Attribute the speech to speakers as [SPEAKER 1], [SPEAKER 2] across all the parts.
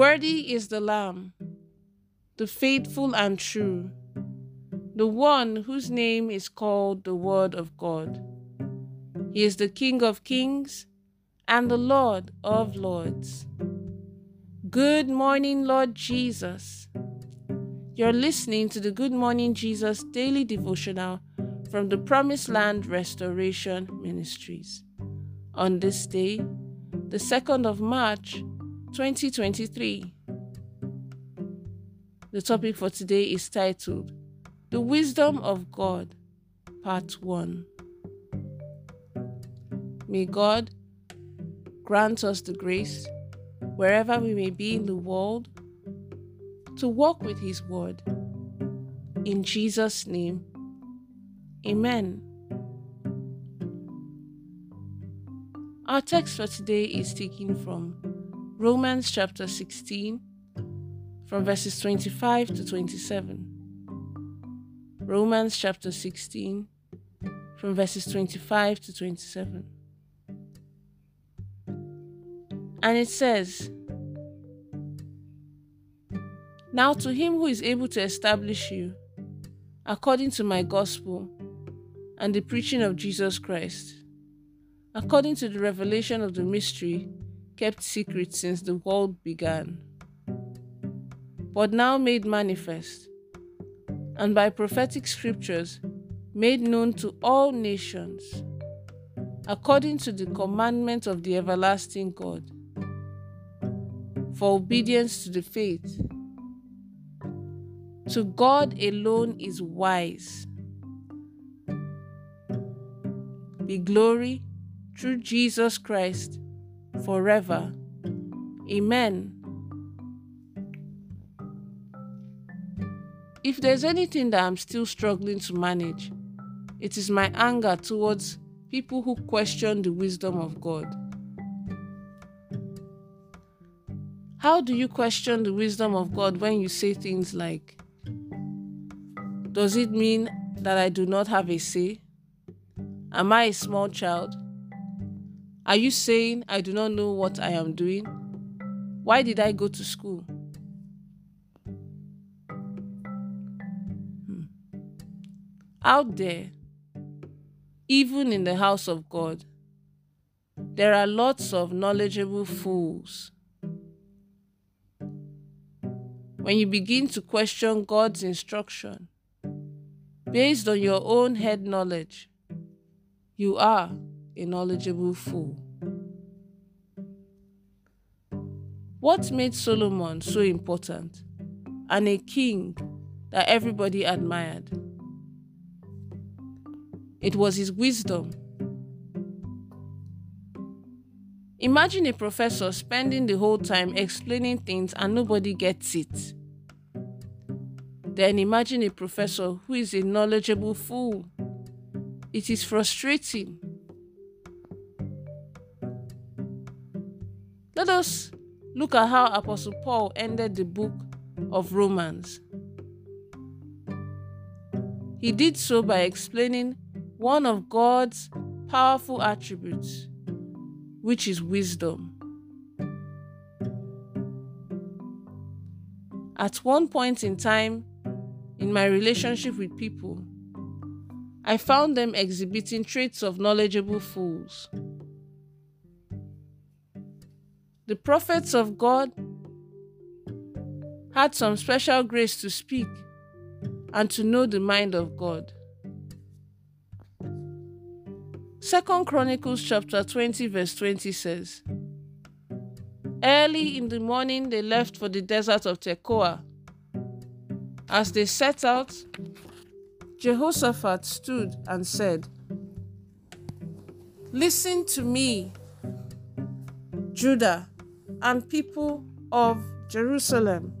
[SPEAKER 1] Worthy is the Lamb, the faithful and true, the one whose name is called the Word of God. He is the King of kings and the Lord of lords. Good morning, Lord Jesus. You're listening to the Good Morning Jesus daily devotional from the Promised Land Restoration Ministries. On this day, the 2nd of March, 2023. The topic for today is titled The Wisdom of God, Part 1. May God grant us the grace, wherever we may be in the world, to walk with His Word. In Jesus' name, Amen. Our text for today is taken from Romans chapter 16, from verses 25 to 27. Romans chapter 16, from verses 25 to 27. And it says, Now to him who is able to establish you, according to my gospel and the preaching of Jesus Christ, according to the revelation of the mystery kept secret since the world began, but now made manifest, and by prophetic scriptures made known to all nations, according to the commandment of the everlasting God, for obedience to the faith. To God alone is wise. Be glory through Jesus Christ forever. Amen. If there's anything that I'm still struggling to manage, it is my anger towards people who question the wisdom of God. How do you question the wisdom of God when you say things like, Does it mean that I do not have a say? Am I a small child? Are you saying I do not know what I am doing? Why did I go to school? Hmm. Out there, even in the house of God, there are lots of knowledgeable fools. When you begin to question God's instruction based on your own head knowledge, you are a knowledgeable fool. What made Solomon so important and a king that everybody admired? It was his wisdom. Imagine a professor spending the whole time explaining things and nobody gets it. Then imagine a professor who is a knowledgeable fool. It is frustrating. Let us look at how Apostle Paul ended the book of Romans. He did so by explaining one of God's powerful attributes, which is wisdom. At one point in time in my relationship with people, I found them exhibiting traits of knowledgeable fools. The prophets of God had some special grace to speak and to know the mind of God. Second Chronicles chapter 20 verse 20 says, Early in the morning they left for the desert of Tekoa. As they set out, Jehoshaphat stood and said, Listen to me, Judah and people of Jerusalem.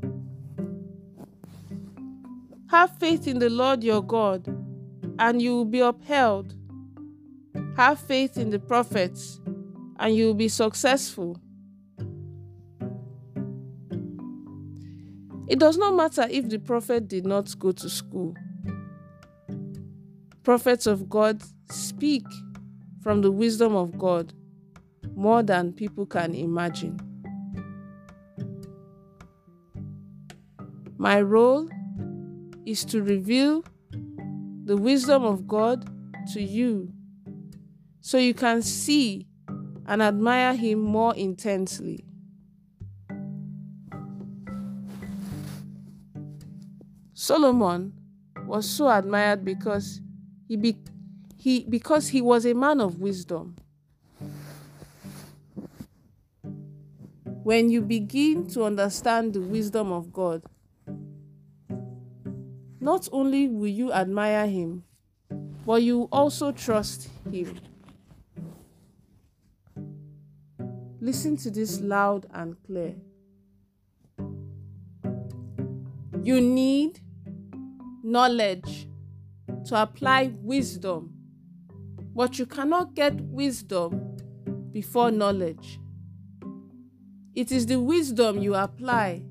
[SPEAKER 1] Have faith in the Lord your God, and you will be upheld. Have faith in the prophets, and you will be successful. It does not matter if the prophet did not go to school. Prophets of God speak from the wisdom of God more than people can imagine. My role is to reveal the wisdom of God to you so you can see and admire Him more intensely. Solomon was so admired because he, be, he, because he was a man of wisdom. When you begin to understand the wisdom of God, not only will you admire Him, but you also trust Him. Listen to this loud and clear. You need knowledge to apply wisdom, but you cannot get wisdom before knowledge. It is the wisdom you apply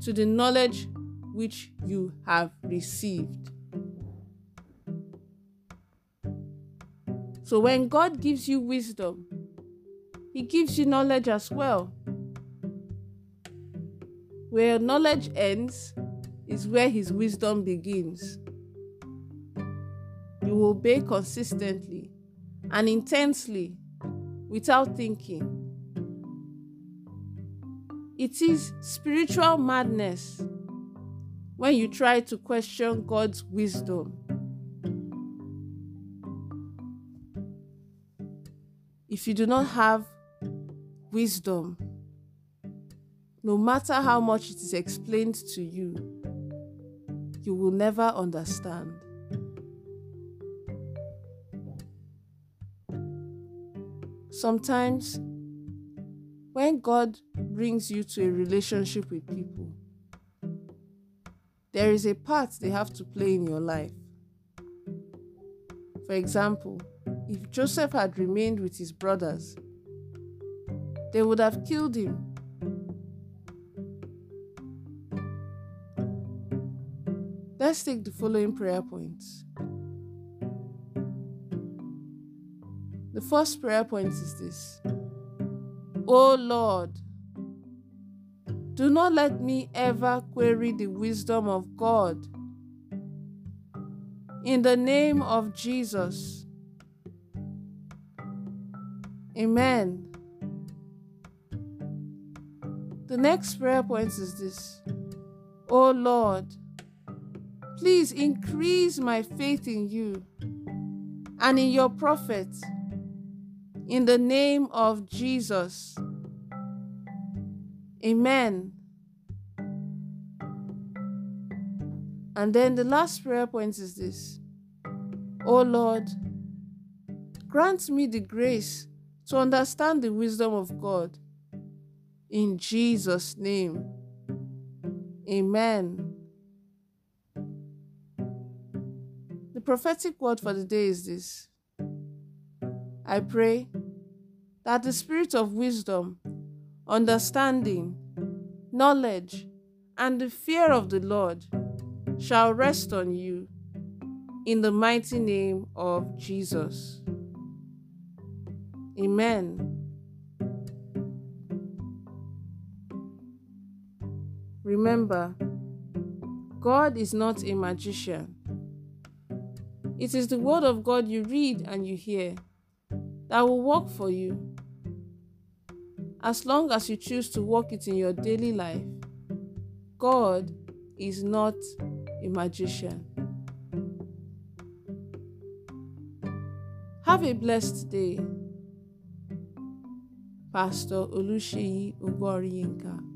[SPEAKER 1] to the knowledge which you have received. So when God gives you wisdom, He gives you knowledge as well. Where knowledge ends is where His wisdom begins. You obey consistently and intensely without thinking. It is spiritual madness when you try to question God's wisdom. If you do not have wisdom, no matter how much it is explained to you, you will never understand. Sometimes, when God brings you to a relationship with people, there is a part they have to play in your life. For example, if Joseph had remained with his brothers, they would have killed him. Let's take the following prayer points. The first prayer point is this O Lord, do not let me ever query the wisdom of God. In the name of Jesus. Amen. The next prayer point is this Oh Lord, please increase my faith in you and in your prophets. In the name of Jesus. Amen. And then the last prayer point is this Oh Lord, grant me the grace to understand the wisdom of God. In Jesus' name. Amen. The prophetic word for the day is this I pray that the spirit of wisdom understanding, knowledge, and the fear of the Lord shall rest on you in the mighty name of Jesus. Amen. Remember, God is not a magician. It is the word of God you read and you hear that will work for you as long as you choose to work it in your daily life, God is not a magician. Have a blessed day. Pastor Oluseyi Ogboriinka.